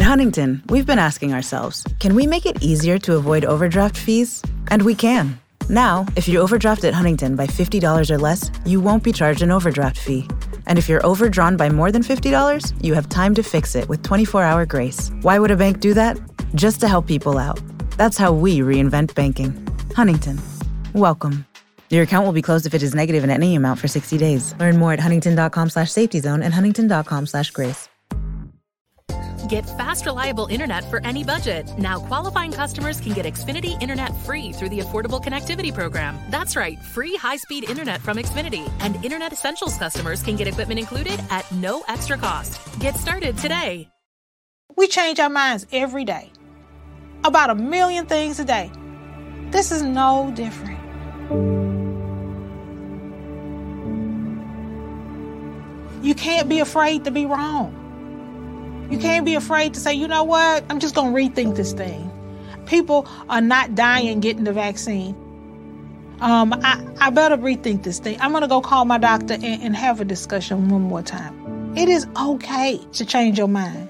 At Huntington, we've been asking ourselves can we make it easier to avoid overdraft fees? And we can. Now, if you overdraft at Huntington by $50 or less, you won't be charged an overdraft fee. And if you're overdrawn by more than $50, you have time to fix it with 24 hour grace. Why would a bank do that? Just to help people out. That's how we reinvent banking. Huntington. Welcome. Your account will be closed if it is negative in any amount for 60 days. Learn more at huntington.com slash safety zone and huntington.com slash grace. Get fast, reliable internet for any budget. Now, qualifying customers can get Xfinity Internet free through the Affordable Connectivity Program. That's right, free high speed internet from Xfinity. And Internet Essentials customers can get equipment included at no extra cost. Get started today. We change our minds every day about a million things a day. This is no different. You can't be afraid to be wrong. You can't be afraid to say, you know what, I'm just going to rethink this thing. People are not dying getting the vaccine. Um, I, I better rethink this thing. I'm going to go call my doctor and, and have a discussion one more time. It is okay to change your mind.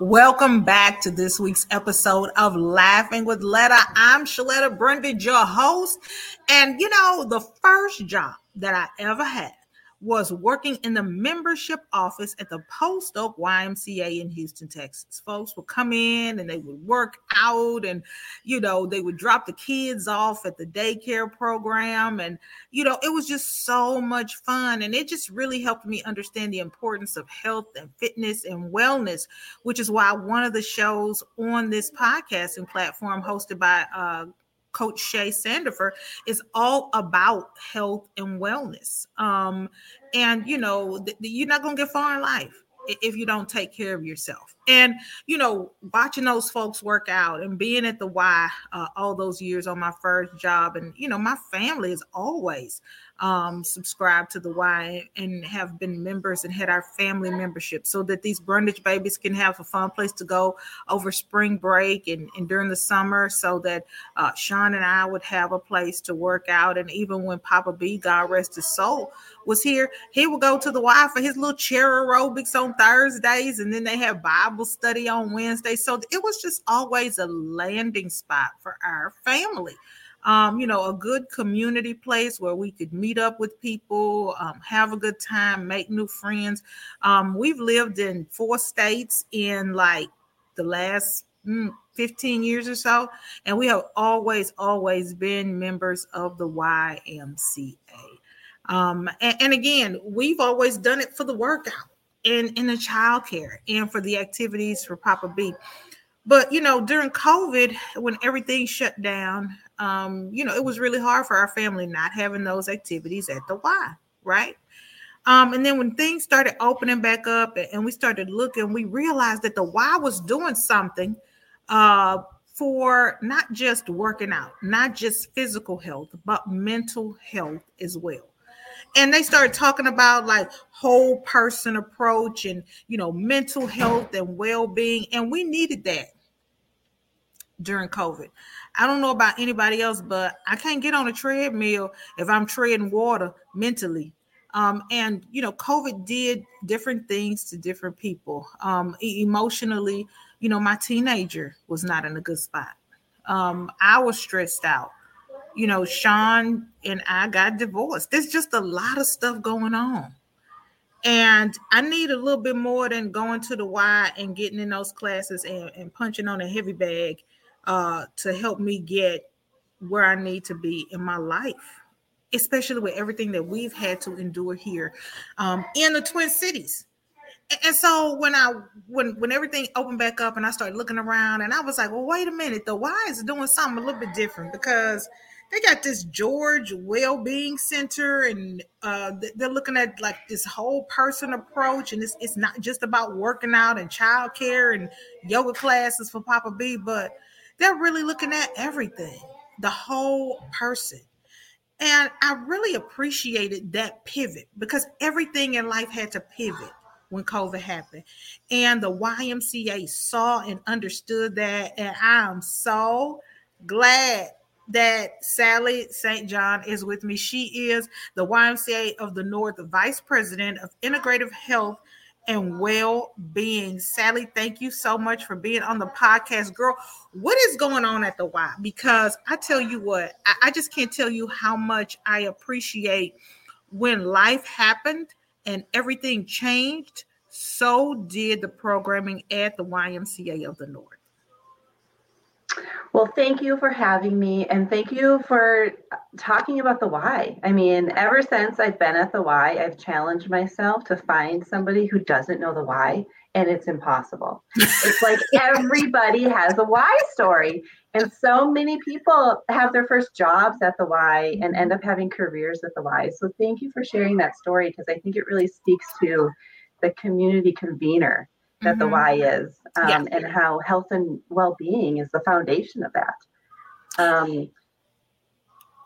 Welcome back to this week's episode of Laughing with Letta. I'm Sheletta Brundidge, your host. And you know, the first job that I ever had was working in the membership office at the Post Oak YMCA in Houston, Texas. Folks would come in and they would work out and, you know, they would drop the kids off at the daycare program. And, you know, it was just so much fun. And it just really helped me understand the importance of health and fitness and wellness, which is why one of the shows on this podcasting platform hosted by uh, Coach Shay Sandifer is all about health and wellness. Um, and you know, th- you're not gonna get far in life if you don't take care of yourself. And you know, watching those folks work out and being at the Y uh, all those years on my first job, and you know, my family is always um, subscribed to the Y and have been members and had our family membership so that these Brundidge babies can have a fun place to go over spring break and, and during the summer so that uh, Sean and I would have a place to work out. And even when Papa B, God rest his soul, was here, he would go to the Y for his little chair aerobics on Thursdays and then they have Bible study on Wednesday. So it was just always a landing spot for our family um, you know, a good community place where we could meet up with people, um, have a good time, make new friends. Um, we've lived in four states in like the last mm, 15 years or so, and we have always, always been members of the YMCA. Um, and, and again, we've always done it for the workout and in the childcare and for the activities for Papa B. But you know, during COVID, when everything shut down, um, you know, it was really hard for our family not having those activities at the Y, right? Um, and then when things started opening back up and we started looking, we realized that the Y was doing something uh, for not just working out, not just physical health, but mental health as well. And they started talking about like whole person approach and you know mental health and well-being, and we needed that during COVID. I don't know about anybody else, but I can't get on a treadmill if I'm treading water mentally. Um, and you know, COVID did different things to different people. Um, emotionally, you know, my teenager was not in a good spot. Um, I was stressed out. You know, Sean and I got divorced. There's just a lot of stuff going on. And I need a little bit more than going to the Y and getting in those classes and, and punching on a heavy bag uh, to help me get where I need to be in my life, especially with everything that we've had to endure here um, in the Twin Cities. And so when I when when everything opened back up and I started looking around and I was like, well, wait a minute, the Y is doing something a little bit different because they got this George Wellbeing Center and uh, they're looking at like this whole person approach and it's it's not just about working out and childcare and yoga classes for Papa B, but they're really looking at everything, the whole person. And I really appreciated that pivot because everything in life had to pivot when COVID happened. And the YMCA saw and understood that. And I'm so glad that Sally St. John is with me. She is the YMCA of the North Vice President of Integrative Health and well-being. Sally, thank you so much for being on the podcast. Girl, what is going on at the Y? Because I tell you what, I, I just can't tell you how much I appreciate when life happened and everything changed. So did the programming at the YMCA of the North. Well, thank you for having me and thank you for talking about the Y. I mean, ever since I've been at the Y, I've challenged myself to find somebody who doesn't know the Y, and it's impossible. it's like everybody has a why story. And so many people have their first jobs at the Y and end up having careers at the Y. So thank you for sharing that story because I think it really speaks to the community convener that mm-hmm. the Y is, um, yeah. and how health and well being is the foundation of that. Um,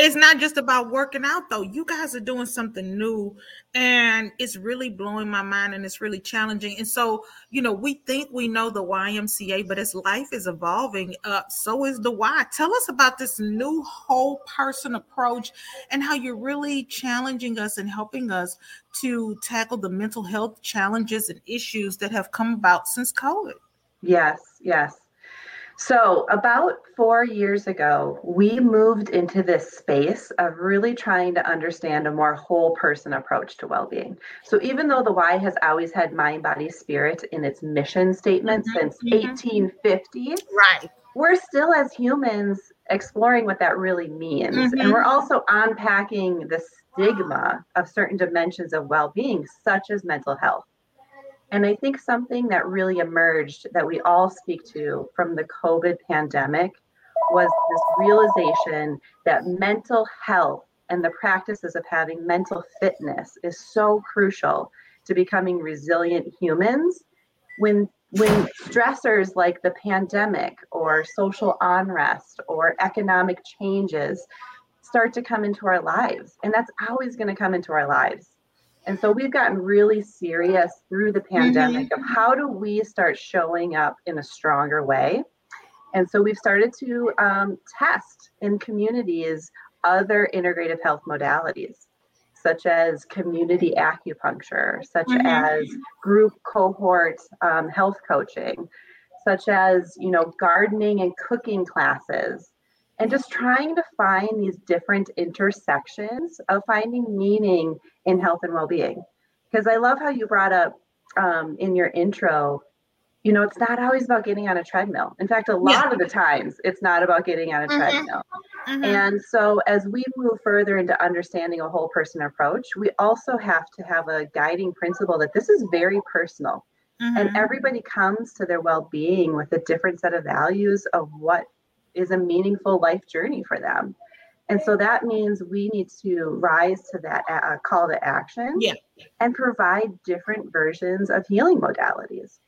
it's not just about working out though. You guys are doing something new and it's really blowing my mind and it's really challenging. And so, you know, we think we know the YMCA, but as life is evolving, uh, so is the Y. Tell us about this new whole person approach and how you're really challenging us and helping us to tackle the mental health challenges and issues that have come about since COVID. Yes, yes. So, about four years ago, we moved into this space of really trying to understand a more whole person approach to well being. So, even though the Y has always had mind, body, spirit in its mission statement mm-hmm, since mm-hmm. 1850, right. we're still, as humans, exploring what that really means. Mm-hmm. And we're also unpacking the stigma of certain dimensions of well being, such as mental health. And I think something that really emerged that we all speak to from the COVID pandemic was this realization that mental health and the practices of having mental fitness is so crucial to becoming resilient humans. When when stressors like the pandemic or social unrest or economic changes start to come into our lives and that's always going to come into our lives and so we've gotten really serious through the pandemic mm-hmm. of how do we start showing up in a stronger way. And so we've started to um, test in communities other integrative health modalities, such as community acupuncture, such mm-hmm. as group cohort um, health coaching, such as you know gardening and cooking classes, and just trying to find these different intersections of finding meaning in health and well-being because i love how you brought up um, in your intro you know it's not always about getting on a treadmill in fact a lot yeah. of the times it's not about getting on a mm-hmm. treadmill mm-hmm. and so as we move further into understanding a whole person approach we also have to have a guiding principle that this is very personal mm-hmm. and everybody comes to their well-being with a different set of values of what is a meaningful life journey for them. And so that means we need to rise to that uh, call to action yeah. and provide different versions of healing modalities.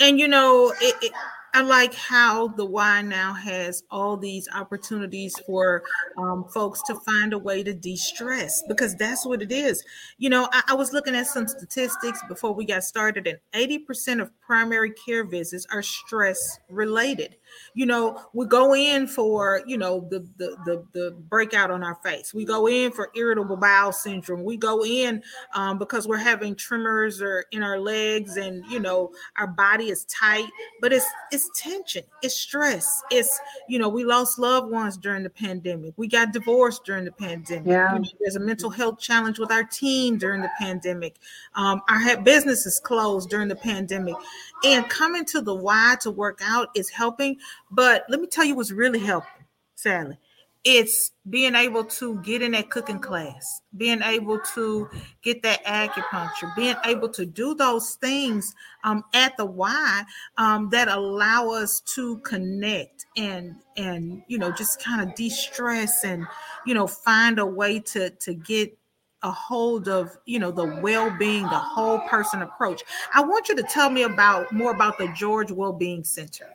And you know, it, it, I like how the Y now has all these opportunities for um, folks to find a way to de stress because that's what it is. You know, I, I, was looking at some statistics before we got started, and 80% of primary care visits are stress related. You know, we go in for, you know, the, the, the, the breakout on our face, we go in for irritable bowel syndrome, we go in um, because we're having tremors or in our legs, and, you know, our body is tight, but it's, it's tension, it's stress. It's, you know, we lost loved ones during the pandemic. We got divorced during the pandemic. Yeah. You know, there's a mental health challenge with our team during the pandemic. Um, our businesses closed during the pandemic. And coming to the Y to work out is helping. But let me tell you what's really helping, Sally it's being able to get in that cooking class, being able to get that acupuncture, being able to do those things um, at the Y um, that allow us to connect and and you know just kind of de-stress and you know find a way to to get a hold of you know the well-being the whole person approach. I want you to tell me about more about the george well-being center.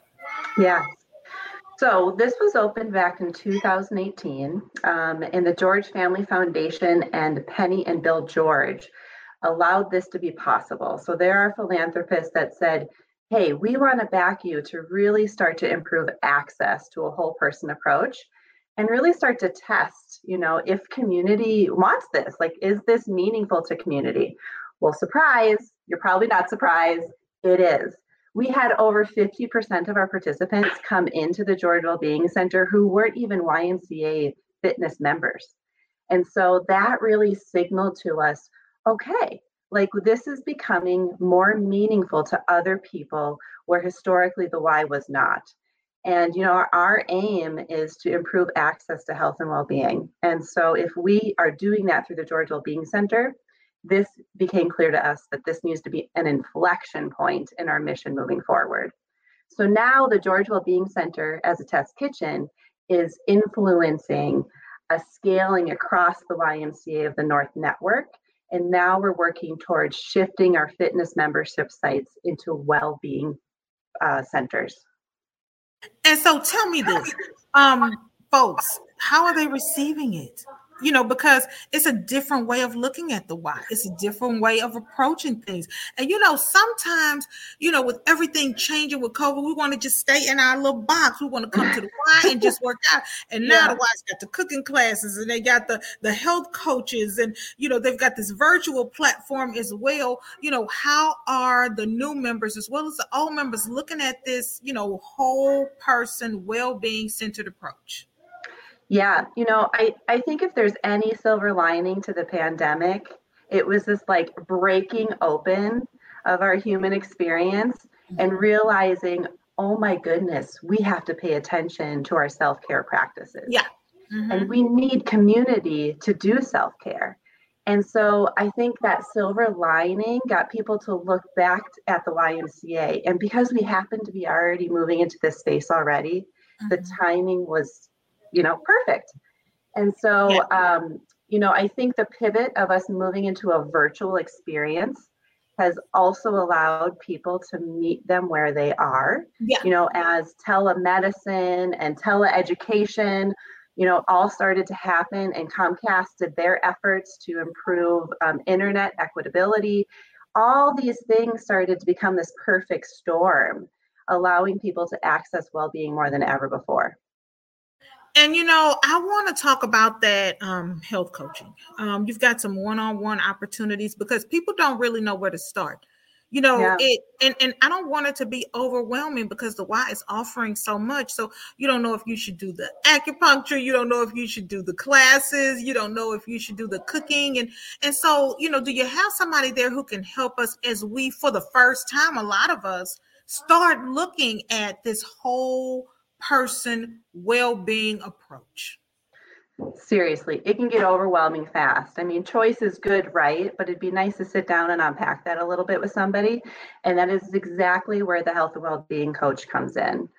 Yeah So this was opened back in 2018, um, and the George Family Foundation and Penny and Bill George allowed this to be possible. So there are philanthropists that said, hey, we want to back you to really start to improve access to a whole person approach and really start to test, you know, if community wants this. Like, is this meaningful to community? Well, surprise, you're probably not surprised. It is we had over 50% of our participants come into the George Wellbeing Center who weren't even YMCA fitness members. And so that really signaled to us okay, like this is becoming more meaningful to other people where historically the Y was not. And you know, our, our aim is to improve access to health and well-being. And so if we are doing that through the George Wellbeing Center, this became clear to us that this needs to be an inflection point in our mission moving forward. So now the George Wellbeing Center as a test kitchen is influencing a scaling across the YMCA of the North Network. And now we're working towards shifting our fitness membership sites into well-being uh, centers. And so tell me this, um, folks, how are they receiving it? You know, because it's a different way of looking at the Y. It's a different way of approaching things. And, you know, sometimes, you know, with everything changing with COVID, we want to just stay in our little box. We want to come to the Y and just work out. And now yeah. the Y's got the cooking classes and they got the, the health coaches and, you know, they've got this virtual platform as well. You know, how are the new members as well as the old members looking at this, you know, whole person well-being centered approach? Yeah, you know, I, I think if there's any silver lining to the pandemic, it was this like breaking open of our human experience and mm-hmm. realizing, oh my goodness, we have to pay attention to our self care practices. Yeah. Mm-hmm. And we need community to do self care. And so I think that silver lining got people to look back at the YMCA. And because we happened to be already moving into this space already, mm-hmm. the timing was you know, perfect. And so, yeah. um, you know, I think the pivot of us moving into a virtual experience has also allowed people to meet them where they are. Yeah. You know, as telemedicine and teleeducation, you know, all started to happen, and Comcast did their efforts to improve um, internet equitability. All these things started to become this perfect storm, allowing people to access well being more than ever before. And you know, I want to talk about that um, health coaching. Um, you've got some one-on-one opportunities because people don't really know where to start. You know, yeah. it and, and I don't want it to be overwhelming because the Y is offering so much. So you don't know if you should do the acupuncture, you don't know if you should do the classes, you don't know if you should do the cooking. And and so, you know, do you have somebody there who can help us as we for the first time, a lot of us start looking at this whole person well-being approach? Seriously it can get overwhelming fast. I mean choice is good right? But it'd be nice to sit down and unpack that a little bit with somebody and that is exactly where the health and well-being coach comes in.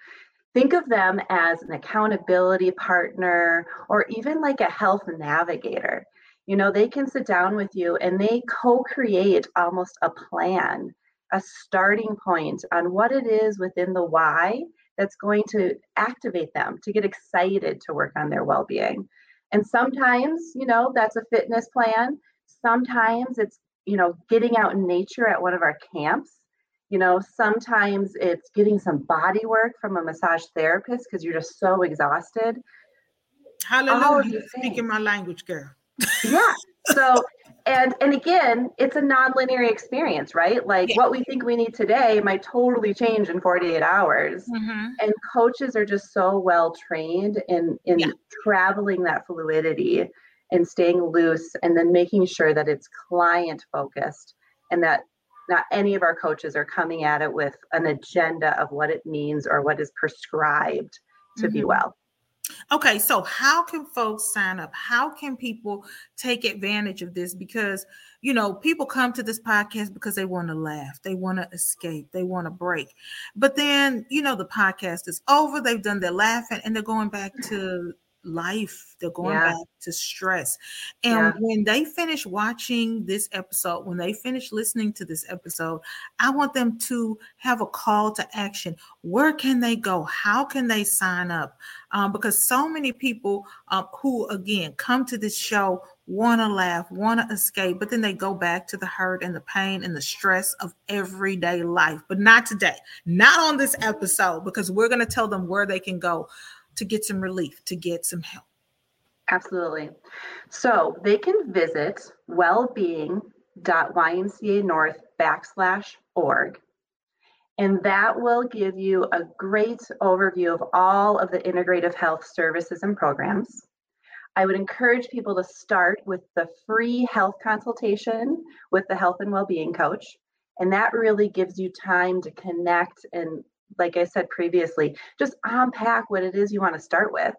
Think of them as an accountability partner or even like a health navigator. You know they can sit down with you and they co-create almost a plan a starting point on what it is within the Y that's going to activate them to get excited to work on their well-being. And sometimes you know that's a fitness plan. Sometimes it's you know getting out in nature at one of our camps. You know sometimes it's getting some body work from a massage therapist because you're just so exhausted. Hallelujah speaking my language girl? Yeah. So and and again it's a non-linear experience right like yeah. what we think we need today might totally change in 48 hours mm-hmm. and coaches are just so well trained in in yeah. traveling that fluidity and staying loose and then making sure that it's client focused and that not any of our coaches are coming at it with an agenda of what it means or what is prescribed to mm-hmm. be well Okay, so how can folks sign up? How can people take advantage of this? Because, you know, people come to this podcast because they want to laugh, they want to escape, they want to break. But then, you know, the podcast is over, they've done their laughing, and they're going back to life. They're going Yeah. back to stress. And Yeah. when they finish watching this episode, when they finish listening to this episode, I want them to have a call to action. Where can they go? How can they sign up? Um, because so many people uh, who, again, come to this show want to laugh, want to escape, but then they go back to the hurt and the pain and the stress of everyday life. But not today, not on this episode, because we're going to tell them where they can go to get some relief, to get some help. Absolutely. So they can visit wellbeing.ymcanorth backslash org. And that will give you a great overview of all of the integrative health services and programs. I would encourage people to start with the free health consultation with the health and well-being coach. And that really gives you time to connect and, like I said previously, just unpack what it is you want to start with.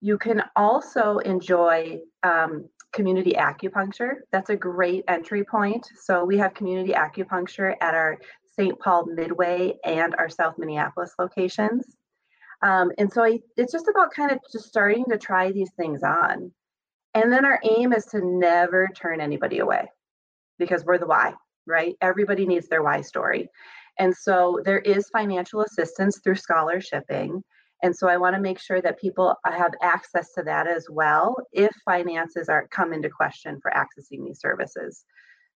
You can also enjoy um, community acupuncture. That's a great entry point. So we have community acupuncture at our St. Paul Midway and our South Minneapolis locations. Um, and so I, it's just about kind of just starting to try these things on. And then our aim is to never turn anybody away because we're the Y, right? Everybody needs their why story. And so there is financial assistance through scholarshipping. And so I want to make sure that people have access to that as well if finances are come into question for accessing these services.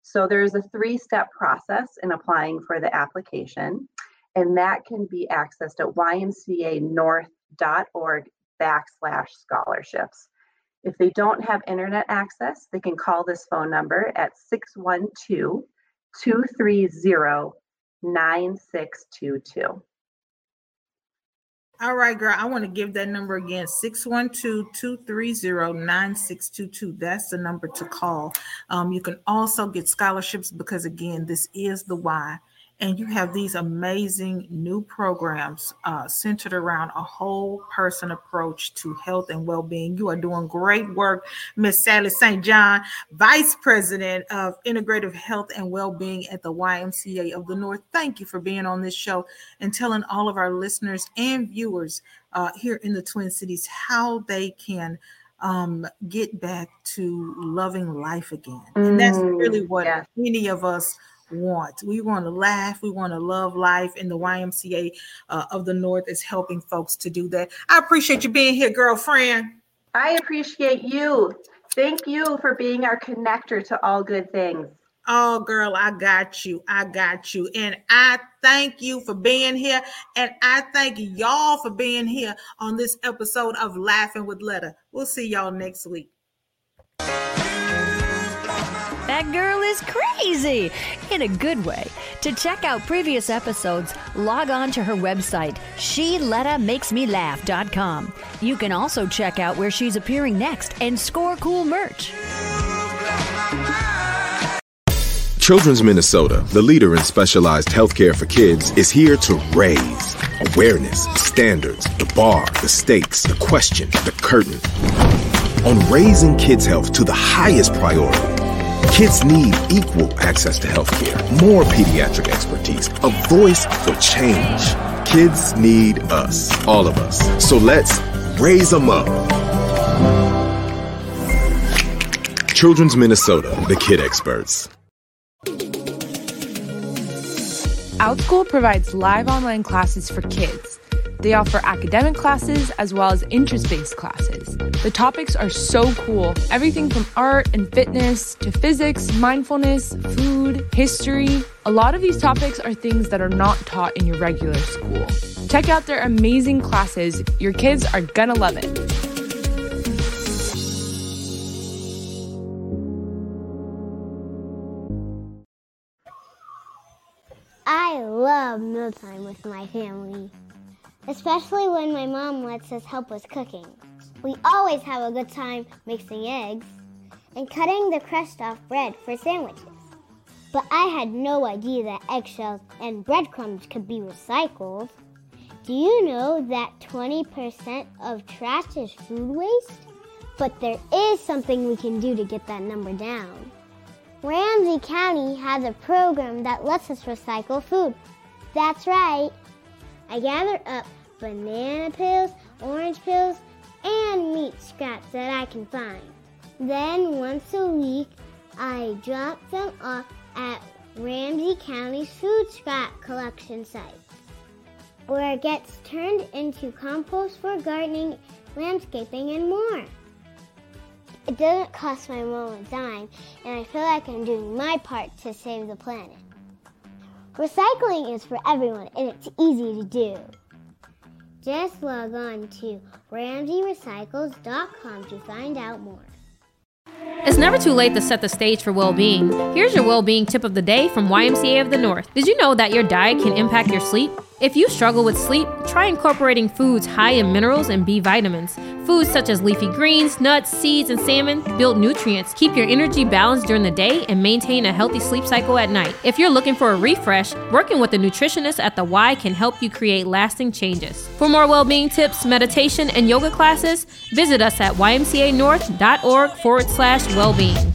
So there's a three-step process in applying for the application, and that can be accessed at ymcanorth.org backslash scholarships. If they don't have internet access, they can call this phone number at 612 230 9622. All right, girl. I want to give that number again 612 230 9622. That's the number to call. Um, you can also get scholarships because, again, this is the Y. And you have these amazing new programs uh, centered around a whole person approach to health and well being. You are doing great work, Miss Sally St. John, Vice President of Integrative Health and Well Being at the YMCA of the North. Thank you for being on this show and telling all of our listeners and viewers uh, here in the Twin Cities how they can um, get back to loving life again. And that's Mm, really what yes. many of us want. We want to laugh. We want to love life. And the YMCA uh, of the North is helping folks to do that. I appreciate you being here, girlfriend. I appreciate you. Thank you for being our connector to all good things. Oh, girl, I got you. I got you. And I thank you for being here. And I thank y'all for being here on this episode of Laughing with Letta. We'll see y'all next week. That girl is crazy in a good way. To check out previous episodes, log on to her website, SheLettaMakesMeLaugh.com. You can also check out where she's appearing next and score cool merch. Children's Minnesota, the leader in specialized healthcare for kids, is here to raise awareness, standards, the bar, the stakes, the question, the curtain. On raising kids' health to the highest priority, kids need equal access to healthcare, more pediatric expertise, a voice for change. Kids need us, all of us. So let's raise them up. Children's Minnesota, the kid experts. OutSchool provides live online classes for kids. They offer academic classes as well as interest based classes. The topics are so cool everything from art and fitness to physics, mindfulness, food, history. A lot of these topics are things that are not taught in your regular school. Check out their amazing classes. Your kids are gonna love it. I love mealtime with my family, especially when my mom lets us help with cooking. We always have a good time mixing eggs and cutting the crust off bread for sandwiches. But I had no idea that eggshells and breadcrumbs could be recycled. Do you know that 20% of trash is food waste? But there is something we can do to get that number down. Ramsey County has a program that lets us recycle food. That's right. I gathered up banana peels, orange peels, and meat scraps that I can find. Then once a week, I drop them off at Ramsey County's food scrap collection site, where it gets turned into compost for gardening, landscaping, and more. It doesn't cost my mom a dime, and I feel like I'm doing my part to save the planet. Recycling is for everyone, and it's easy to do. Just log on to RamseyRecycles.com to find out more. It's never too late to set the stage for well being. Here's your well being tip of the day from YMCA of the North. Did you know that your diet can impact your sleep? If you struggle with sleep, try incorporating foods high in minerals and B vitamins. Foods such as leafy greens, nuts, seeds, and salmon build nutrients, keep your energy balanced during the day, and maintain a healthy sleep cycle at night. If you're looking for a refresh, working with a nutritionist at the Y can help you create lasting changes. For more well being tips, meditation, and yoga classes, visit us at ymcanorth.org forward slash well being.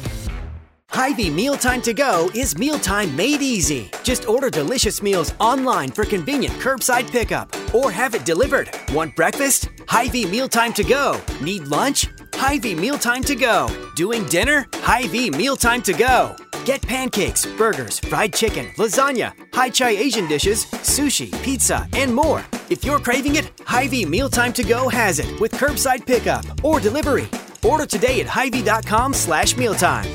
Hy-Vee Mealtime to Go is mealtime made easy. Just order delicious meals online for convenient curbside pickup or have it delivered. Want breakfast? Hy-Vee Mealtime to Go. Need lunch? Hy-Vee Mealtime to Go. Doing dinner? Hy-Vee Mealtime to Go. Get pancakes, burgers, fried chicken, lasagna, high chai Asian dishes, sushi, pizza, and more. If you're craving it, Hy-Vee Mealtime to Go has it with curbside pickup or delivery. Order today at hyvee.com slash mealtime.